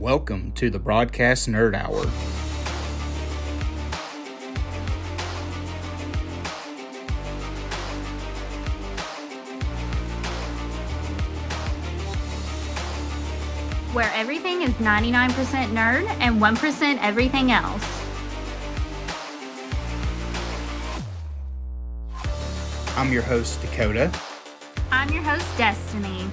Welcome to the Broadcast Nerd Hour. where everything is 99% nerd and 1% everything else. I'm your host, Dakota. I'm your host, Destiny.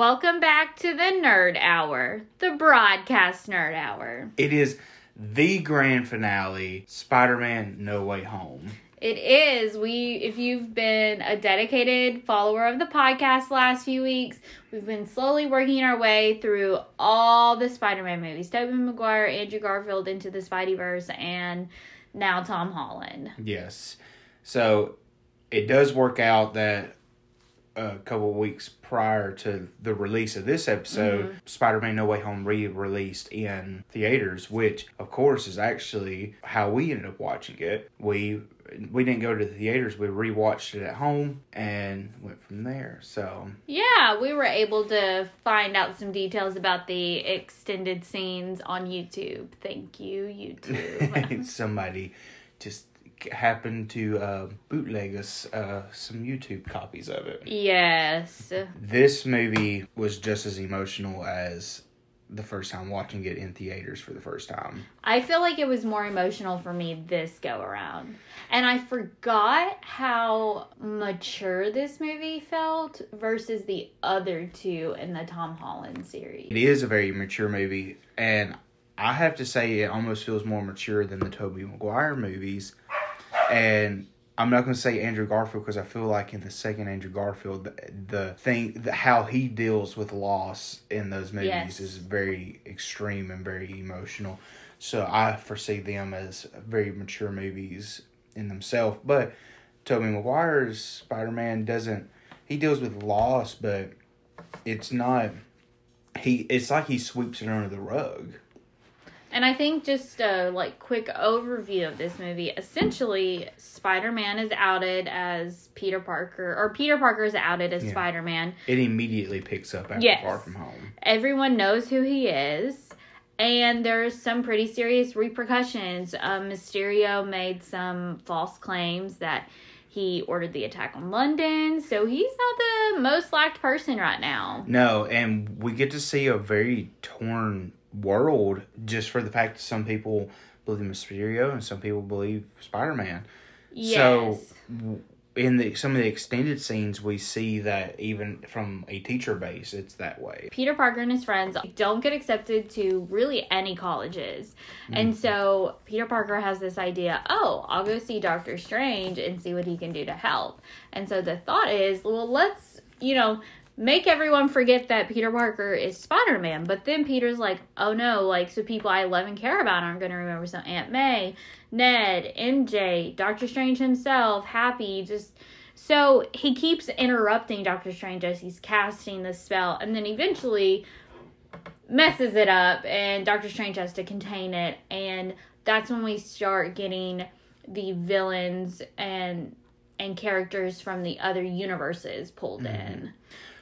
Welcome back to the Nerd Hour, the broadcast Nerd Hour. It is the grand finale Spider Man No Way Home. It is. We if you've been a dedicated follower of the podcast last few weeks, we've been slowly working our way through all the Spider-Man movies. Tobey Maguire, Andrew Garfield into the Spider-Verse and now Tom Holland. Yes. So it does work out that a couple weeks prior to the release of this episode, Mm-hmm. Spider-Man No Way Home re-released in theaters, which of course is actually how we ended up watching it. We we didn't go to the theaters; we rewatched it at home and went from there. So Yeah, we were able to find out some details about the extended scenes on YouTube. Thank you, YouTube. somebody just happened to uh, bootleg us uh, some YouTube copies of it. yes. This movie was just as emotional as the first time watching it in theaters for the first time. I feel like it was more emotional for me this go around. And I forgot how mature this movie felt versus the other two in the Tom Holland series. It is a very mature movie, and I have to say it almost feels more mature than the Tobey Maguire movies. And I'm not going to say Andrew Garfield because I feel like in the second Andrew Garfield, the, the thing, the, how he deals with loss in those movies Yes. is very extreme and very emotional. So I foresee them as very mature movies in themselves. But Tobey Maguire's Spider Man doesn't, he deals with loss, but it's not, he, it's like he sweeps it under the rug. And I think just a like quick overview of this movie. Essentially, Spider-Man is outed as Peter Parker or Peter Parker is outed as Yeah. Spider-Man. It immediately picks up after Yes. Far From Home. everyone knows who he is and there's some pretty serious repercussions um, mysterio made some false claims that he ordered the attack on london so he's not the most liked person right now No, and we get to see a very torn world just for the fact that some people believe Mysterio and some people believe Spider Man. yes So in the some of the extended scenes, we see that even from a teacher base, it's that way. Peter Parker and his friends don't get accepted to really any colleges. Mm-hmm. And so Peter Parker has this idea oh, I'll go see Doctor Strange and see what he can do to help. And so the thought is, well, let's, you know, make everyone forget that Peter Parker is Spider Man. But then Peter's like, oh no, like, so people I love and care about aren't going to remember. So Aunt May, Ned, MJ, Doctor Strange himself, Happy, just. So he keeps interrupting Doctor Strange as he's casting the spell, and then eventually messes it up, and Doctor Strange has to contain it, and that's when we start getting the villains and and characters from the other universes pulled mm-hmm. in.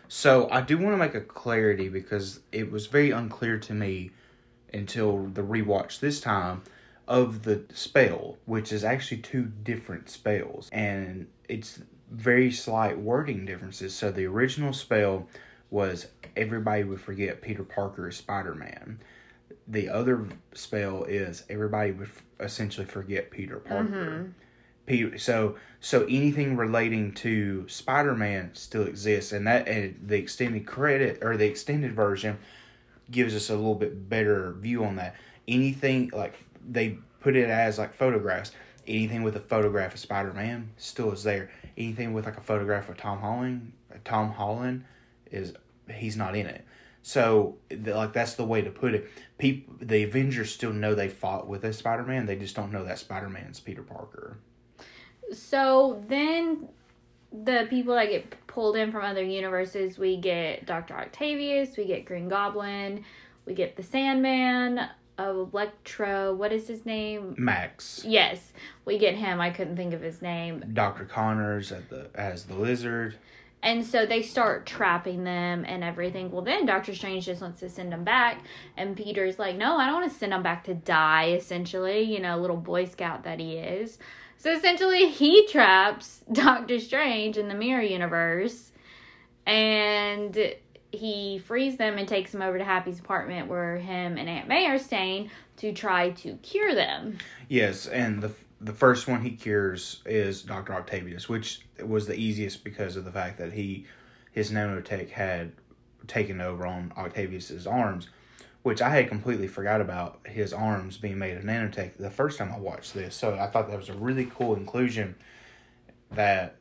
So I do want to make a clarity because it was very unclear to me until the rewatch this time of the spell, which is actually two different spells, and it's very slight wording differences. So the original spell was everybody would forget Peter Parker is Spider Man. The other spell is everybody would f- essentially forget Peter Parker. Peter, so so anything relating to Spider-Man still exists, and that and the extended credit or the extended version gives us a little bit better view on that. Anything like they put it as like photographs. Anything with a photograph of Spider-Man still is there. Anything with like a photograph of Tom Holland, Tom Holland is he's not in it. So like that's the way to put it. People, the Avengers still know they fought with a Spider-Man. They just don't know that Spider-Man's Peter Parker. So then the people that get pulled in from other universes, we get Doctor Octavius, we get Green Goblin, we get the Sandman, Electro. What is his name? Max. Yes, we get him. I couldn't think of his name. Dr. Connors at the as the lizard. And so they start trapping them and everything. Well, then Doctor Strange just wants to send them back. And Peter's like, no, I don't want to send them back to die, essentially, you know, little Boy Scout that he is. So essentially, he traps Doctor Strange in the mirror universe. And he frees them and takes them over to Happy's apartment where him and Aunt May are staying to try to cure them. Yes, and the the first one he cures is Doctor Octavius, which was the easiest because of the fact that he his nanotech had taken over on Octavius's arms, which I had completely forgot about his arms being made of nanotech the first time I watched this. So I thought that was a really cool inclusion that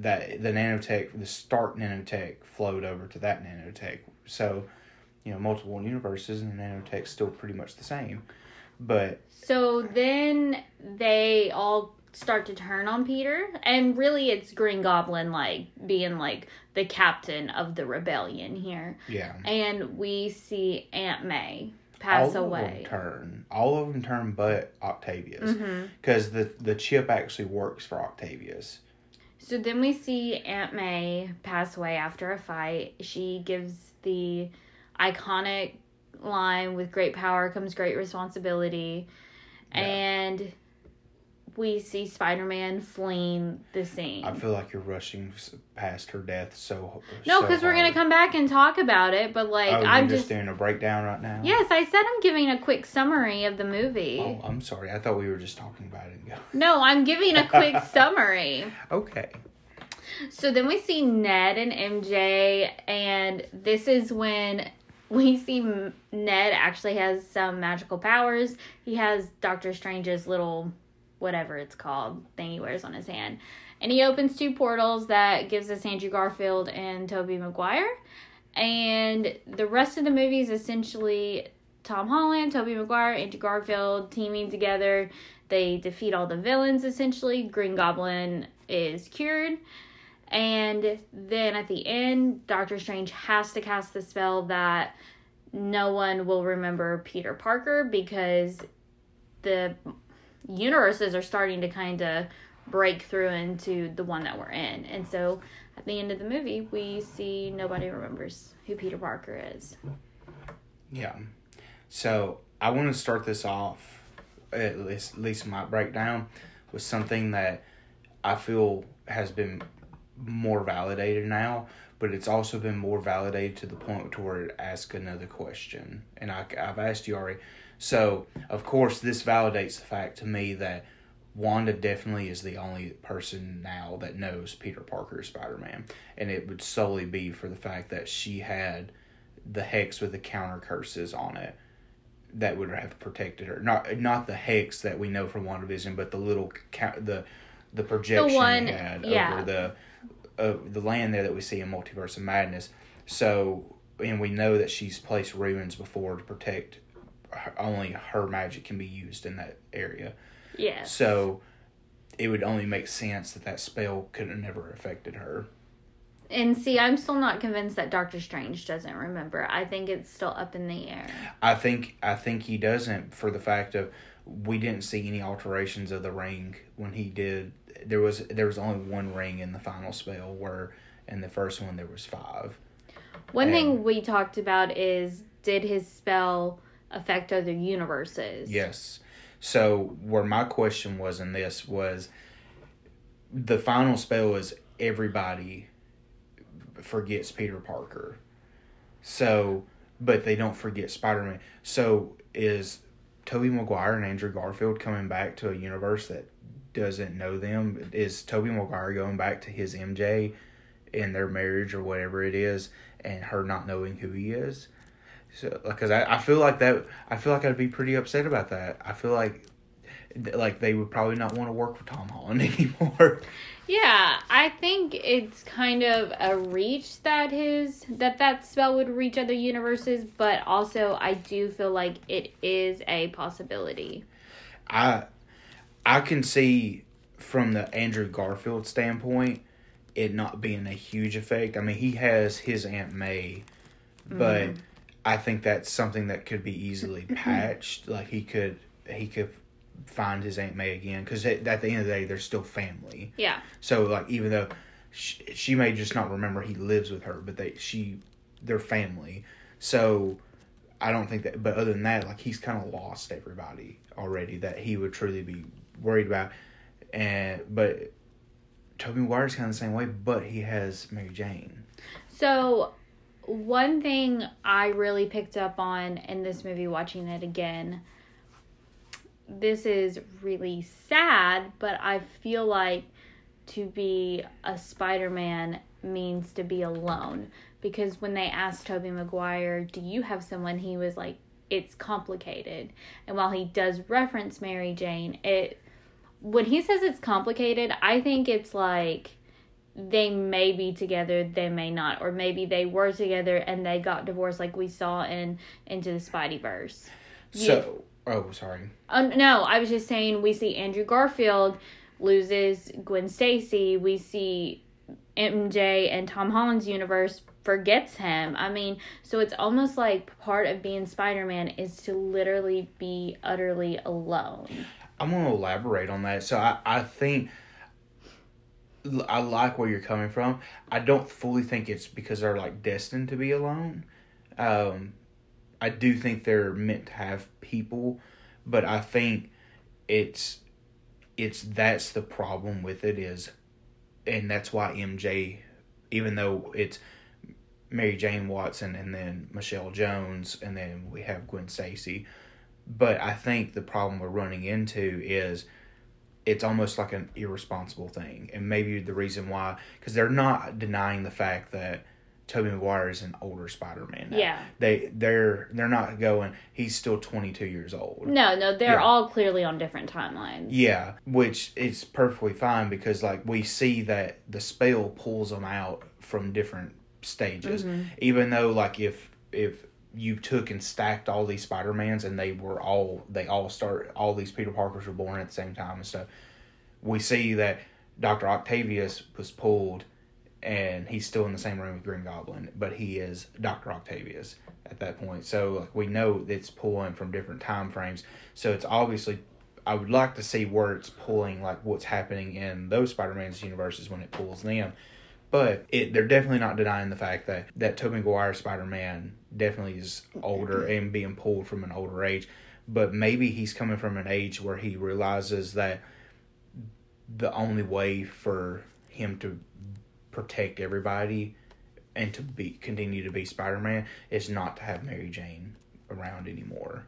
that the nanotech, the Stark nanotech, flowed over to that nanotech. So, you know, multiple universes and the nanotech's still pretty much the same. But So then they all start to turn on Peter, and really it's Green Goblin like being like the captain of the rebellion here. yeah, And we see Aunt May pass all away. of them turn. All of them turn, but Octavius, mm-hmm. because the the chip actually works for Octavius. So then we see Aunt May pass away after a fight. She gives the iconic line with great power comes great responsibility. Yeah. And we see Spider Man fleeing the scene. I feel like you're rushing past her death so. no, so because we're going to come back and talk about it, but like, Oh, I'm you're just. doing a breakdown right now. Yes, I said I'm giving a quick summary of the movie. Oh, I'm sorry. I thought we were just talking about it. No, I'm giving a quick summary. Okay. So then we see Ned and MJ, and this is when we see Ned actually has some magical powers. He has Doctor Strange's little whatever it's called thing he wears on his hand. And he opens two portals that gives us Andrew Garfield and Tobey Maguire. And the rest of the movie is essentially Tom Holland, Tobey Maguire, Andrew Garfield teaming together. They defeat all the villains essentially. Green Goblin is cured. And then at the end, Doctor Strange has to cast the spell that no one will remember Peter Parker because the universes are starting to kind of break through into the one that we're in. And so at the end of the movie, we see nobody remembers who Peter Parker is. Yeah. So I want to start this off, at least, at least my breakdown, with something that I feel has been more validated now, but it's also been more validated to the point to where it asks another question. And I, I've asked you already. So, of course, this validates the fact to me that Wanda definitely is the only person now that knows Peter Parker is Spider Man. And it would solely be for the fact that she had the hex with the counter curses on it that would have protected her. Not not the hex that we know from WandaVision, but the little the the projection one- had yeah. over the uh, the land there that we see in Multiverse of Madness. So, and we know that she's placed runes before to protect. Only her magic can be used in that area. Yeah. So, it would only make sense that that spell could have never affected her. And see, I'm still not convinced that Doctor Strange doesn't remember. I think it's still up in the air. I think I think he doesn't for the fact of we didn't see any alterations of the ring when he did. There was there was only one ring in the final spell, where in the first one there was five. One And- thing we talked about is did his spell affect other universes? Yes. So where my question was in this was the final spell is everybody forgets Peter Parker. So but they don't forget Spider Man. So is Tobey Maguire and Andrew Garfield coming back to a universe that doesn't know them? Is Tobey Maguire going back to his MJ in their marriage or whatever it is and her not knowing who he is? So, because I, I feel like that, I feel like I'd be pretty upset about that. I feel like, like they would probably not want to work with Tom Holland anymore. Yeah, I think it's kind of a reach that his that that spell would reach other universes, but also I do feel like it is a possibility. I, I can see from the Andrew Garfield standpoint it not being a huge effect. I mean, he has his Aunt May, but mm-hmm. I think that's something that could be easily mm-hmm. patched. Like he could he could find his Aunt May again because at the end of the day, they're still family. Yeah. So like even though she, she may just not remember he lives with her, but they she they're family. So I don't think that. But other than that, like he's kind of lost everybody already that he would truly be worried about. And but Tobey Maguire's kind of the same way, but he has Mary Jane. So, one thing I really picked up on in this movie, watching it again, this is really sad, but I feel like to be a Spider Man means to be alone. Because when they asked Tobey Maguire, Do you have someone? he was like, It's complicated. And while he does reference Mary Jane, it when he says it's complicated, I think it's like they may be together, they may not, or maybe they were together and they got divorced, like we saw in Into the Spider-Verse. So, oh, sorry. Um, no, I was just saying we see Andrew Garfield loses Gwen Stacy. We see MJ and Tom Holland's universe forgets him. I mean, so it's almost like part of being Spider Man is to literally be utterly alone. I'm going to elaborate on that. So I, I think I like where you're coming from. I don't fully think it's because they're like destined to be alone. Um, I do think they're meant to have people, but I think it's it's that's the problem with it is, and that's why MJ, even though it's Mary Jane Watson and then Michelle Jones and then we have Gwen Stacy, but I think the problem we're running into is it's almost like an irresponsible thing, and maybe the reason why because they're not denying the fact that Tobey Maguire is an older Spider-Man. Now. Yeah. They they're they're not going. He's still 22 years old. No, no, they're Yeah. all clearly on different timelines. Yeah, which is perfectly fine because like we see that the spell pulls them out from different stages. Mm-hmm. Even though like if if you took and stacked all these Spider-Mans and they were all they all start all these Peter Parkers were born at the same time and stuff. We see that Dr. Octavius was pulled and he's still in the same room with Green Goblin, but he is Dr. Octavius at that point. So like we know it's pulling from different time frames. So it's obviously I would like to see where it's pulling like what's happening in those Spider-Man's universes when it pulls them. But it they're definitely not denying the fact that that Tobey Maguire Spider-Man definitely is older and being pulled from an older age. But maybe he's coming from an age where he realizes that the only way for him to protect everybody and to be continue to be Spider-Man is not to have Mary Jane around anymore.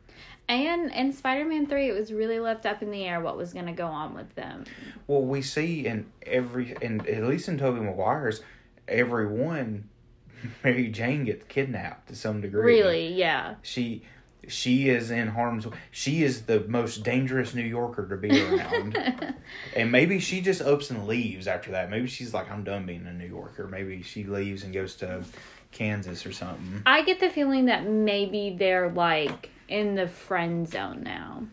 And in Spider Man 3, it was really left up in the air what was going to go on with them. Well, we see in every, and at least in Tobey Maguire's, everyone, Mary Jane gets kidnapped to some degree. Really, yeah. She, she is in harm's way. She is the most dangerous New Yorker to be around. and maybe she just ups and leaves after that. Maybe she's like, I'm done being a New Yorker. Maybe she leaves and goes to Kansas or something. I get the feeling that maybe they're like in the friend zone now.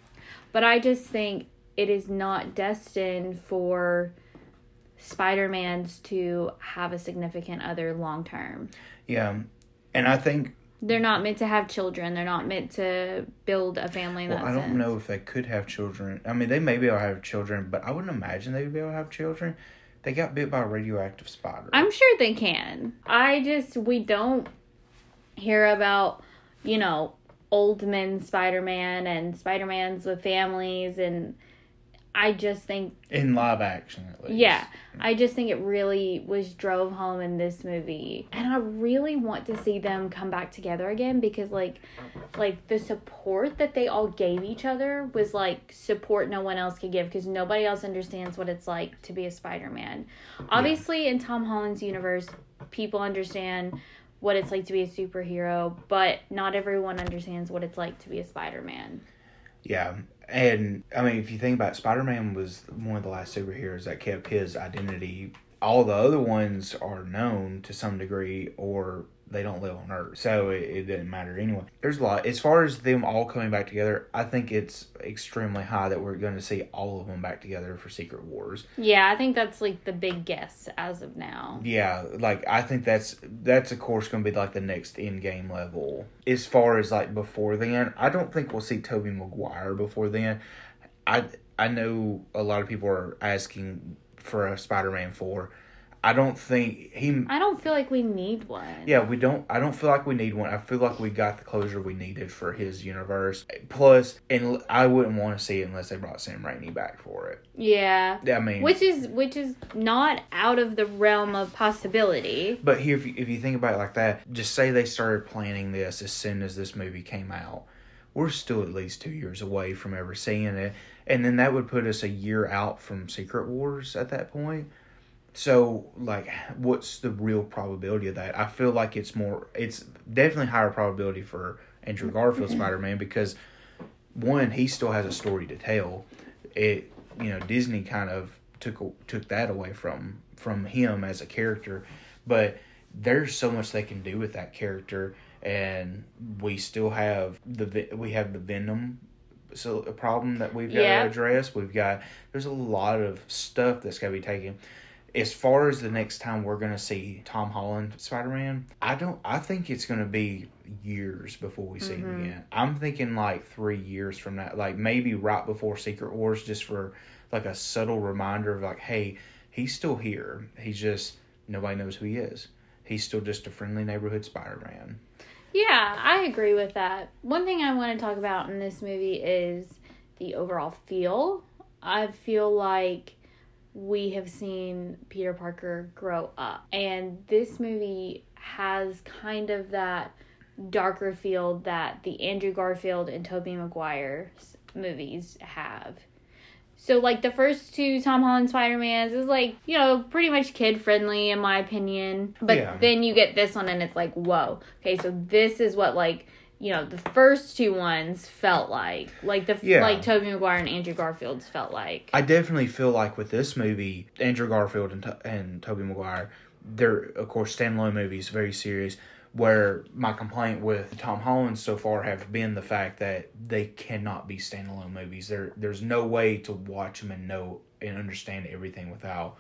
But I just think it is not destined for Spider Man's to have a significant other long term. Yeah. And I think They're not meant to have children. They're not meant to build a family in Well, I don't sense. know if they could have children. I mean, they may be able to have children, but I wouldn't imagine they would be able to have children. They got bit by a radioactive spider. I'm sure they can. I just we don't hear about, you know, old men Spider-Man and Spider-Mans with families and I just think in live action, at least. yeah, I just think it really was drove home in this movie. And I really want to see them come back together again because like like the support that they all gave each other was like support no one else could give because nobody else understands what it's like to be a Spider-Man. Obviously in Tom Holland's universe, people understand what it's like to be a superhero, but not everyone understands what it's like to be a Spider-Man. Yeah. And, I mean, if you think about Spider Man was one of the last superheroes that kept his identity. All the other ones are known to some degree or they don't live on Earth, so it, it didn't matter anyway. There's a lot as far as them all coming back together. I think it's extremely high that we're going to see all of them back together for Secret Wars. Yeah, I think that's like the big guess as of now. Yeah, like I think that's that's of course going to be like the next Endgame level. As far as like before then, I don't think we'll see Tobey Maguire before then. I I know a lot of people are asking for a Spider Man four. I don't think he. I don't feel like we need one. Yeah, we don't. I don't feel like we need one. I feel like we got the closure we needed for his universe. Plus, and I wouldn't want to see it unless they brought Sam Raimi back for it. Yeah. I mean, Which is which is not out of the realm of possibility. But here, if you, if you think about it like that, just say they started planning this as soon as this movie came out. We're still at least two years away from ever seeing it, and then that would put us a year out from Secret Wars at that point. So, like, what's the real probability of that? I feel like it's more, it's definitely higher probability for Andrew Garfield Spider Man because one, he still has a story to tell. It, you know, Disney kind of took took that away from from him as a character, but there's so much they can do with that character, and we still have the we have the Venom so a problem that we've got Yeah. to address. We've got there's a lot of stuff that's got to be taken. As far as the next time we're gonna see Tom Holland Spider Man, I don't. I think it's gonna be years before we see him mm-hmm. again. I'm thinking like three years from that, like maybe right before Secret Wars, just for like a subtle reminder of like, hey, he's still here. He's just nobody knows who he is. He's still just a friendly neighborhood Spider Man. Yeah, I agree with that. One thing I want to talk about in this movie is the overall feel. I feel like we have seen Peter Parker grow up, and this movie has kind of that darker feel that the Andrew Garfield and Tobey Maguire movies have. So like the first two Tom Holland Spider Mans is like you know pretty much kid friendly in my opinion, but Yeah. then you get this one and it's like whoa okay so this is what like you know the first two ones felt like like the Yeah. like Tobey Maguire and Andrew Garfield's felt like I definitely feel like with this movie, Andrew Garfield and and Tobey Maguire, they're of course standalone movies, very serious. Where my complaint with Tom Holland so far have been the fact that they cannot be standalone movies. There, there's no way to watch them and know and understand everything without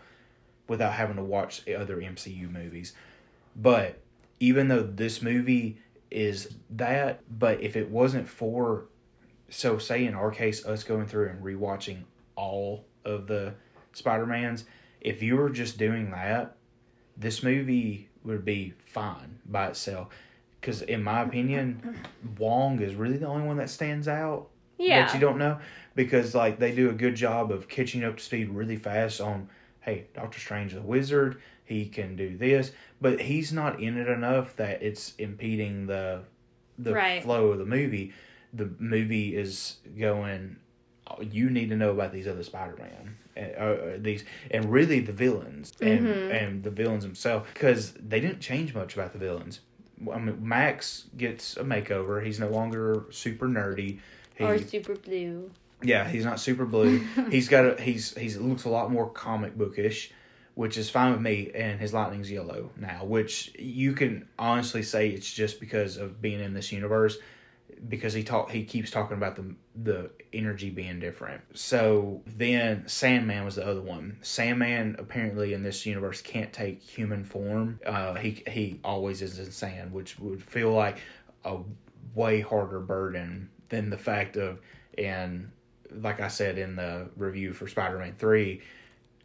without having to watch other MCU movies. But even though this movie is that, but if it wasn't for, so say in our case, us going through and rewatching all of the Spider Mans, if you were just doing that, this movie would be fine by itself. Because in my opinion, Wong is really the only one that stands out yeah that you don't know because like they do a good job of catching up to speed really fast on hey doctor strange the wizard he can do this but he's not in it enough that it's impeding the the Right. flow of the movie the movie is going "Oh, you need to know about these other spider-man and, uh, uh, these and really the villains and Mhm. and the villains themselves because they didn't change much about the villains I mean, Max gets a makeover. He's no longer super nerdy. He, or super blue yeah, he's not super blue. he's got a he's he's looks a lot more comic bookish, which is fine with me. And his lightning's yellow now, which you can honestly say it's just because of being in this universe. Because he talk he keeps talking about the the energy being different. So then Sandman was the other one. Sandman apparently in this universe can't take human form. Uh, he he always is in sand, which would feel like a way harder burden than the fact of and like I said in the review for Spider Man three,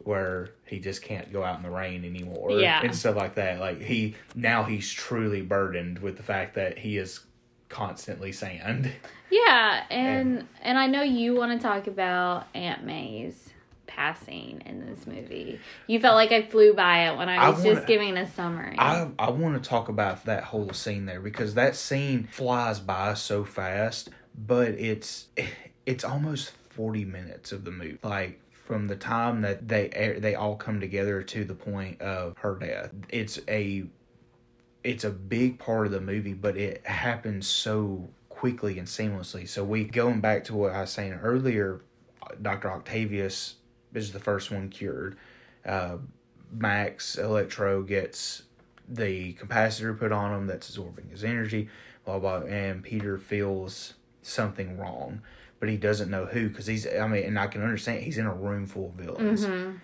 where he just can't go out in the rain anymore. Yeah. And stuff like that. Like he now he's truly burdened with the fact that he is constantly sand. yeah and and I know you want to talk about Aunt May's passing in this movie you felt like I flew by it when I I was wanna- just giving a summary I I want to talk about that whole scene there because that scene flies by so fast, but it's it's almost forty minutes of the movie. Like from the time that they they all come together to the point of her death, it's a it's a big part of the movie, but it happens so quickly and seamlessly. So we going back to what I was saying earlier, Doctor Octavius is the first one cured. Uh, Max Electro gets the capacitor put on him that's absorbing his energy, blah blah. And Peter feels something wrong, but he doesn't know who because he's. I mean, and I can understand he's in a room full of villains. Mm-hmm.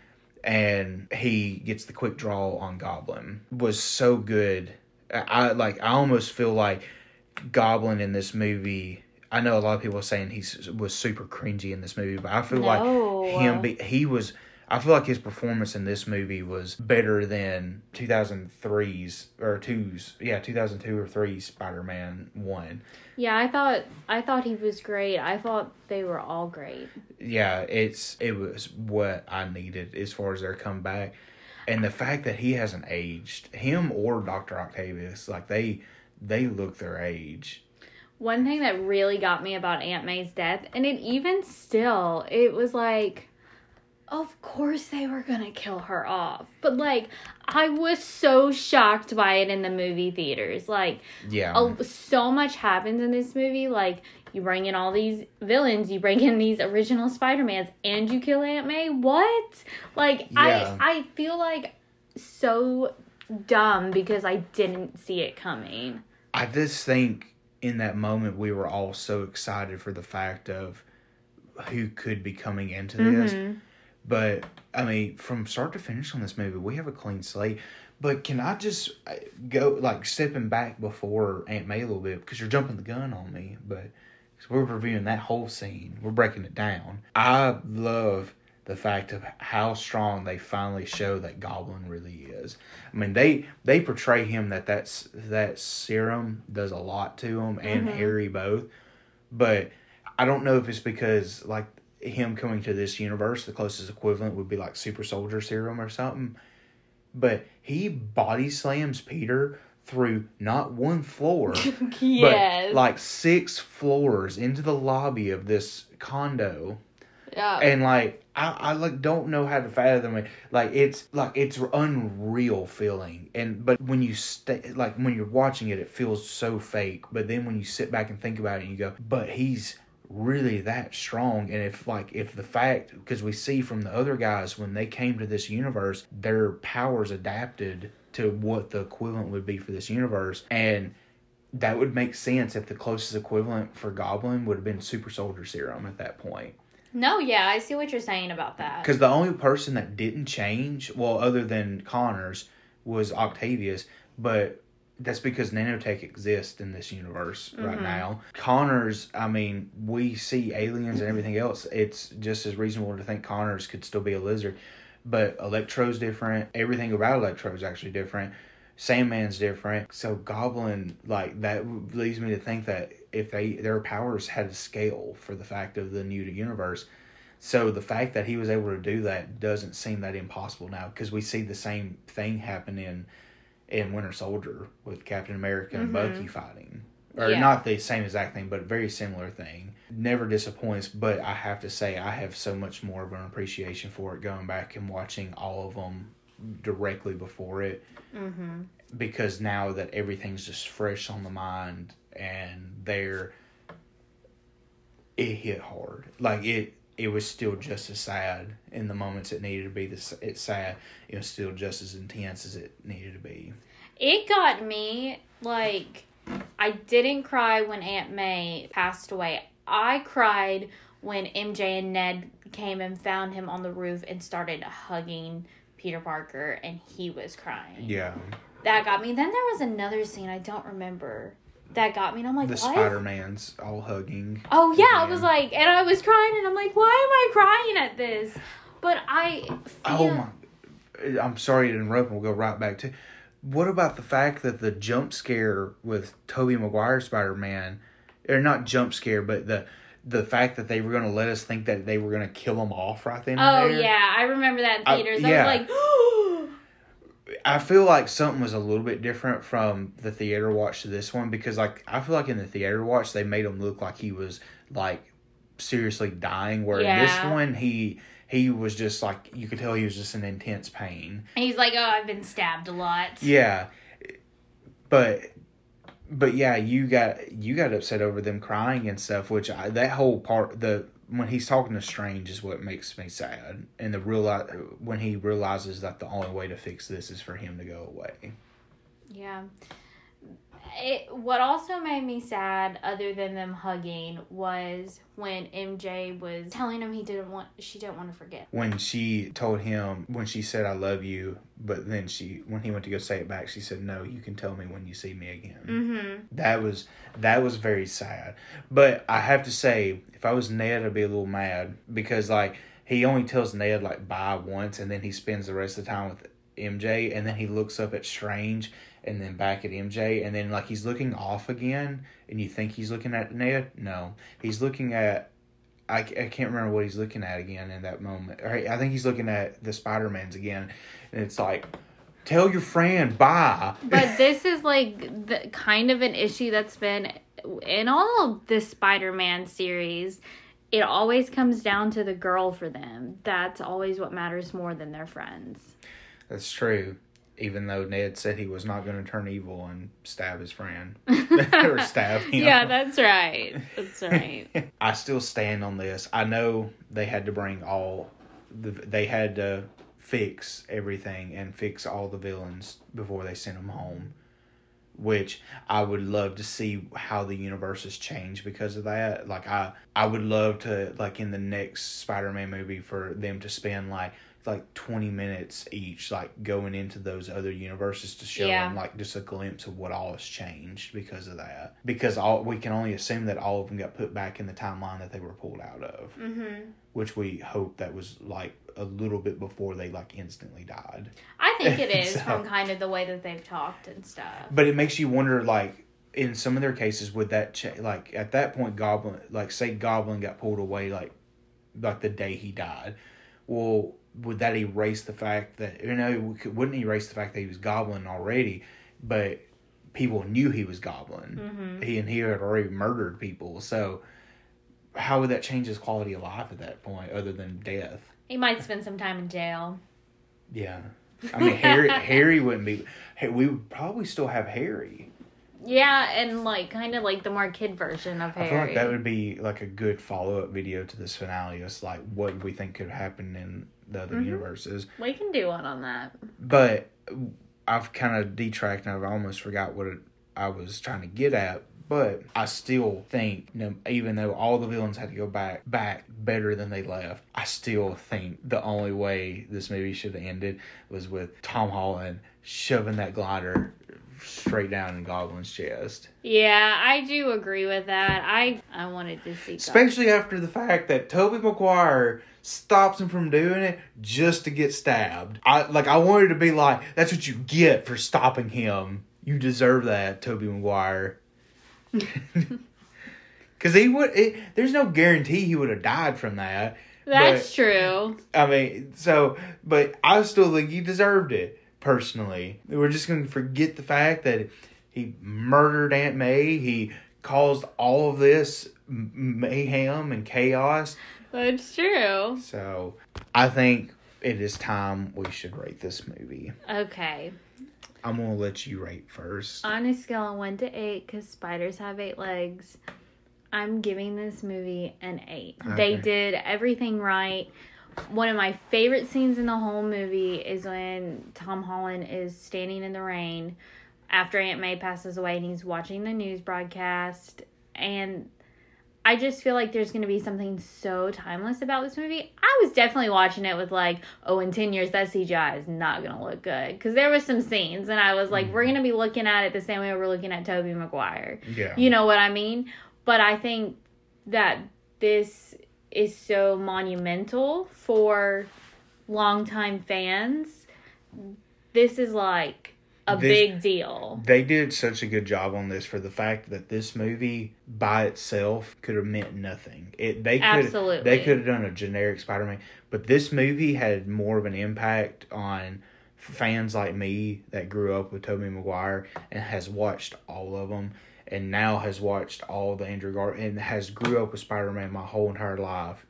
and he gets the quick draw on Goblin was so good. I, like. I almost feel like Goblin in this movie. I know a lot of people are saying he was super cringy in this movie, but I feel No. like him. Be, he was. I feel like his performance in this movie was better than 2003's or 2's, Yeah, 2002 or three Spider Man one. Yeah, I thought I thought he was great. I thought they were all great. yeah, it's it was what I needed as far as their comeback, and the fact that he hasn't aged, him or Doctor Octavius, like they they look their age. One thing that really got me about Aunt May's death, and it even still, it was like, of course they were gonna kill her off. But like, I was so shocked by it in the movie theaters. Like, Yeah, a, so much happens in this movie. Like, you bring in all these villains, you bring in these original Spider-Mans, and you kill Aunt May? What? Like, Yeah. I, I feel like so dumb because I didn't see it coming. I just think in that moment we were all so excited for the fact of who could be coming into this. Mm-hmm. But I mean, from start to finish on this movie, we have a clean slate. But can I just uh, go like stepping back before Aunt May a little bit because you're jumping the gun on me? But 'cause we're reviewing that whole scene, we're breaking it down. I love the fact of how strong they finally show that Goblin really is. I mean, they they portray him that that's that serum does a lot to him and Mhm. Harry both. But I don't know if it's because like him coming to this universe, the closest equivalent would be like super soldier serum or something. But he body slams Peter through not one floor, yes. but like six floors into the lobby of this condo. yeah. And like I, I like don't know how to fathom it. Like it's like it's unreal feeling. And but when you stay like when you're watching it, it feels so fake. But then when you sit back and think about it, you go, but he's really that strong. And if like if the fact because we see from the other guys when they came to this universe, their powers adapted to what the equivalent would be for this universe, and that would make sense if the closest equivalent for Goblin would have been Super Soldier Serum at that point. no, yeah, I see what you're saying about that. Because the only person that didn't change, well, other than Connors, was Octavius, but that's because nanotech exists in this universe right Mhm. now. Connors, I mean, we see aliens and everything else. It's just as reasonable to think Connors could still be a lizard, but Electro's different. Everything about Electro is actually different. Sandman's different. So Goblin, like that, leads me to think that if they their powers had a scale for the fact of the new universe. So the fact that he was able to do that doesn't seem that impossible now because we see the same thing happen in in Winter Soldier with Captain America and Mhm. Bucky fighting. Or Yeah. not the same exact thing, but very similar thing. Never disappoints, but I have to say I have so much more of an appreciation for it going back and watching all of them directly before it Mm-hmm. because now that everything's just fresh on the mind and there it hit hard like it it was still just as sad in the moments it needed to be this it's sad it was still just as intense as it needed to be It got me like I didn't cry when Aunt May passed away. I cried when MJ and Ned came and found him on the roof and started hugging Peter Parker and he was crying. yeah That got me. Then there was another scene I don't remember that got me and I'm like, the what? spider-man's all hugging Oh yeah, I was like, and I was crying, and I'm like, why am I crying at this? But I oh feel, oh my i'm sorry to interrupt we'll go right back to what about the fact that the jump scare with tobey maguire spider-man or not jump scare but the the fact that they were going to let us think that they were going to kill him off right then Oh there. yeah, I remember that in I- theaters. yeah. I was like, I feel like something was a little bit different from the theater watch to this one because like I feel like in the theater watch they made him look like he was like seriously dying where in this one he he was just like you could tell he was just in intense pain. and he's like, oh, I've been stabbed a lot. Yeah. But but yeah, you got you got upset over them crying and stuff, which I, that whole part the when he's talking to Strange is what makes me sad, and the real when he realizes that the only way to fix this is for him to go away. Yeah. It, what also made me sad, other than them hugging, was when MJ was telling him he didn't want, she didn't want to forget. When she told him, when she said, I love you, but then she, when he went to go say it back, she said, No, you can tell me when you see me again. Mm-hmm. That was, that was very sad. But I have to say, if I was Ned, I'd be a little mad because, like, he only tells Ned, like, bye once, and then he spends the rest of the time with MJ, and then he looks up at Strange and then back at MJ, and then like he's looking off again, and you think he's looking at Ned. No, he's looking at. I, I can't remember what he's looking at again in that moment. Or I think he's looking at the Spider Mans again, and it's like, tell your friend bye. But this is like the kind of an issue that's been in all of the Spider-Man series. It always comes down to the girl for them. That's always what matters more than their friends. That's true. Even though Ned said he was not going to turn evil and stab his friend or stab him. Yeah, that's right. That's right. I still stand on this. I know they had to bring all the they had to fix everything and fix all the villains before they sent them home. Which I would love to see how the universe has changed because of that. Like I I would love to like in the next Spider-Man movie for them to spend like like 20 minutes each like going into those other universes to show Yeah. them like just a glimpse of what all has changed because of that. Because all we can only assume that all of them got put back in the timeline that they were pulled out of. Hmm which we hope that was like a little bit before they like instantly died. I think it is So- from kind of the way that they've talked and stuff. but it makes you wonder like in some of their cases would that cha- like at that point goblin like say goblin got pulled away like like the day he died. Well would that erase the fact that you know wouldn't erase the fact that he was goblin already but people knew he was goblin Mm-hmm. he and he had already murdered people so how would that change his quality of life at that point other than death He might spend some time in jail. yeah i mean harry harry wouldn't be we would probably still have harry Yeah, and like kind of like the more kid version of Harry. I feel like that would be like a good follow up video to this finale. It's like what we think could happen in the other Mhm. universes. we can do one on that. But I've kind of detracked and I've almost forgot what it, I was trying to get at. But I still think, you know, even though all the villains had to go back back better than they left, I still think the only way this movie should have ended was with Tom Holland shoving that glider straight down in Goblin's chest. Yeah, I do agree with that. I I wanted to see. Especially after the fact that Tobey Maguire stops him from doing it just to get stabbed. I like I wanted to be like, that's what you get for stopping him. You deserve that, Tobey Maguire. Cause he would. It, there's no guarantee he would have died from that. That's true. I mean, so, but I still think he deserved it personally. We're just going to forget the fact that he murdered Aunt May. He caused all of this mayhem and chaos. That's true. So, I think it is time we should rate this movie. Okay. I'm going to let you rate first. On a scale of one to eight, because spiders have eight legs, I'm giving this movie an eight. They did everything right. One of my favorite scenes in the whole movie is when Tom Holland is standing in the rain after Aunt May passes away and he's watching the news broadcast. And I just feel like there's going to be something so timeless about this movie. I was definitely watching it with like, oh, in 10 years, that CGI is not going to look good. Because there was some scenes, and I was like, we're mm-hmm. going to be looking at it the same way we're looking at Tobey Maguire. yeah. You know what I mean? But I think that this is so monumental for longtime fans. This is like a This- big deal. They did such a good job on this for the fact that this movie by itself could have meant nothing. It they could Absolutely. they could have done a generic Spider-Man, but this movie had more of an impact on fans like me that grew up with Tobey Maguire and has watched all of them and now has watched all the Andrew Gar and has grew up with Spider-Man my whole entire life.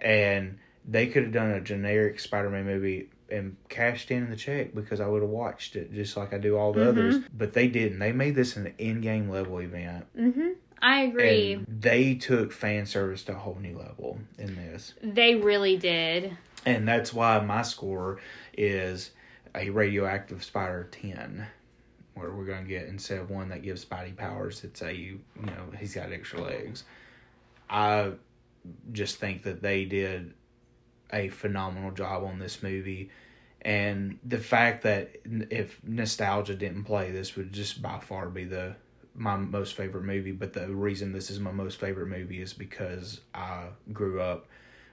And they could have done a generic Spider-Man movie and cashed in the check because I would have watched it just like I do all the Mhm. others. But they didn't. They made this an Endgame level event. Mm-hmm. I agree. And they took fan service to a whole new level in this. they really did. And that's why my score is a radioactive spider 10. where we're gonna get instead of one that gives Spidey powers, it's a you know he's got extra legs. I just think that they did a phenomenal job on this movie. And the fact that if nostalgia didn't play, this would just by far be the my most favorite movie. But the reason this is my most favorite movie is because I grew up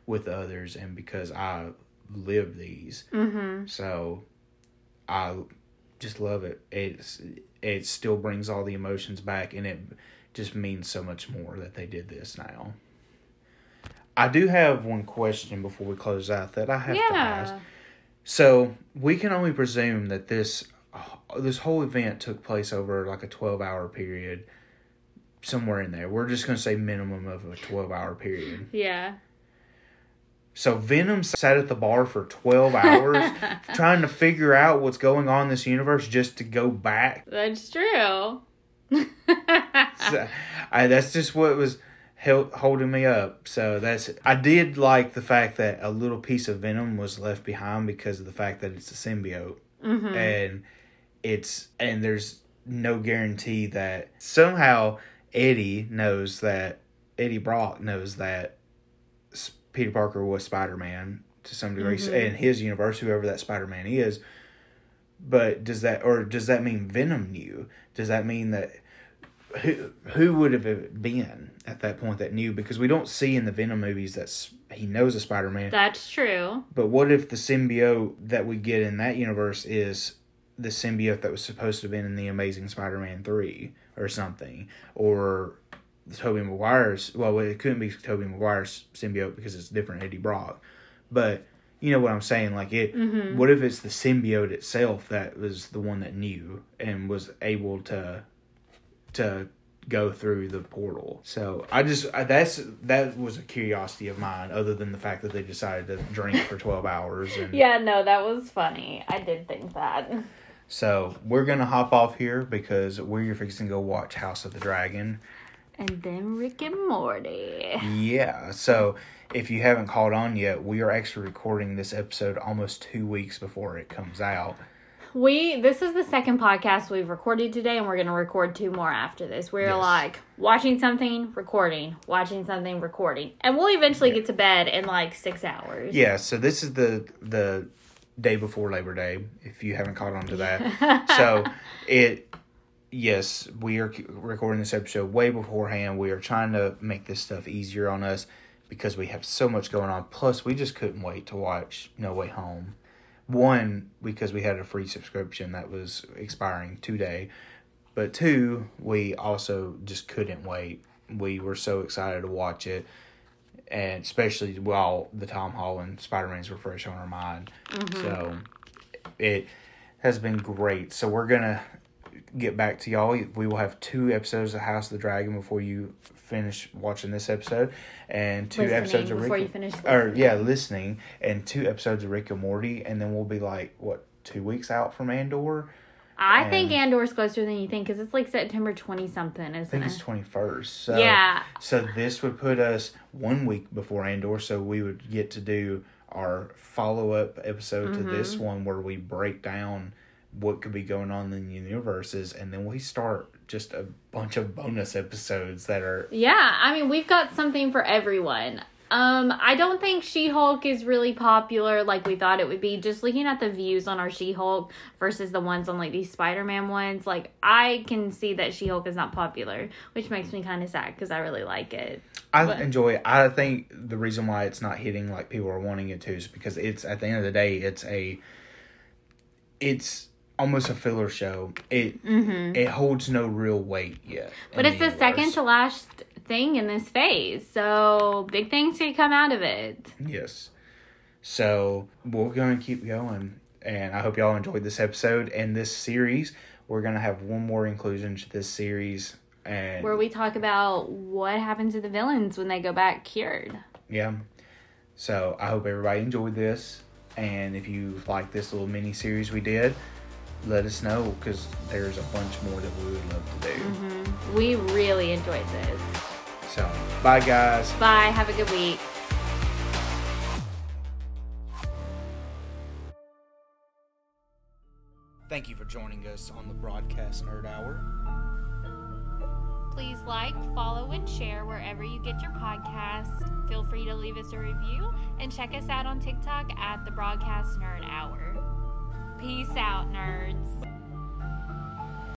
with others and because I lived these. Mm-hmm. So I just love it. It's it still brings all the emotions back, and it just means so much more that they did this now. I do have one question before we close out that I have to ask. So we can only presume that this uh, this whole event took place over like a twelve hour period, somewhere in there. We're just gonna say minimum of a twelve hour period. Yeah. So Venom sat at the bar for twelve hours trying to figure out what's going on in this universe just to go back. That's true. So, I, that's just what was held, holding me up. So that's I did like the fact that a little piece of Venom was left behind because of the fact that it's a symbiote hmm and it's and there's no guarantee that somehow Eddie knows that Eddie Brock knows that Peter Parker was Spider Man to some degree Mhm. in his universe, whoever that Spider Man is. But does that or does that mean Venom knew? Does that mean that who who would have been at that point that knew? Because we don't see in the Venom movies that he knows a Spider Man. That's true. But what if the symbiote that we get in that universe is the symbiote that was supposed to have been in the Amazing Spider-Man three or something, or Tobey Maguire's? Well, it couldn't be Tobey Maguire's symbiote because it's different Eddie Brock. But you know what I'm saying? Like it. Mhm. What if it's the symbiote itself that was the one that knew and was able to to go through the portal. So I just I, that's that was a curiosity of mine, other than the fact that they decided to drink for twelve hours. And Yeah, no, that was funny. I did think that. So we're gonna hop off here because we're fixing to go watch House of the Dragon. And then Rick and Morty. Yeah. So if you haven't caught on yet, we are actually recording this episode almost two weeks before it comes out. We this is the second podcast we've recorded today, and we're gonna record two more after this. We're Yes. like watching something, recording, watching something, recording, and we'll eventually get to bed in like six hours. Yeah. So this is the the day before Labor Day. If you haven't caught on to that, so it yes we are recording this episode way beforehand we are trying to make this stuff easier on us because we have so much going on plus we just couldn't wait to watch no way home one because we had a free subscription that was expiring today. But two we also just couldn't wait. We were so excited to watch it. And especially while the tom holland spider-man's were fresh on our mind. Mm-hmm. So it has been great. So we're gonna get back to y'all. We will have two episodes of House of the Dragon before you finish watching this episode, and two Listening episodes of before Rick. you finish or yeah, listening, and two episodes of Rick and Morty, and then we'll be like what two weeks out from Andor. I think And- Andor's closer than you think because it's like September twenty something, I think it's twenty first. So yeah, So this would put us one week before Andor, so we would get to do our follow up episode to this mm-hmm. one where we break down what could be going on in the universes, and then we start just a bunch of bonus episodes that are yeah. I mean, we've got something for everyone. Um, I don't think She Hulk is really popular like we thought it would be. Just looking at the views on our She Hulk versus the ones on like these Spider Man ones, like I can see that She Hulk is not popular, which makes me kind of sad because I really like it. I But- enjoy it. I think the reason why it's not hitting like people are wanting it to is because it's at the end of the day it's a it's almost a filler show. It it holds no real weight yet. Mm-hmm. But it's the second to last thing in this phase, so big things could come out of it. Yes. So we're going to keep going, and I hope y'all enjoyed this episode and this series. We're going to have one more inclusion to this series, and Where we talk about what happened to the villains when they go back cured. yeah. So I hope everybody enjoyed this, and if you like this little mini series we did, let us know because there's a bunch more that we would love to do. Mm-hmm. We really enjoyed this. So bye, guys. Bye. Have a good week. Thank you for joining us on the Broadcast Nerd Hour. Please like, follow, and share wherever you get your podcasts. Feel free to leave us a review and check us out on TikTok at the Broadcast Nerd Hour. Peace out, nerds.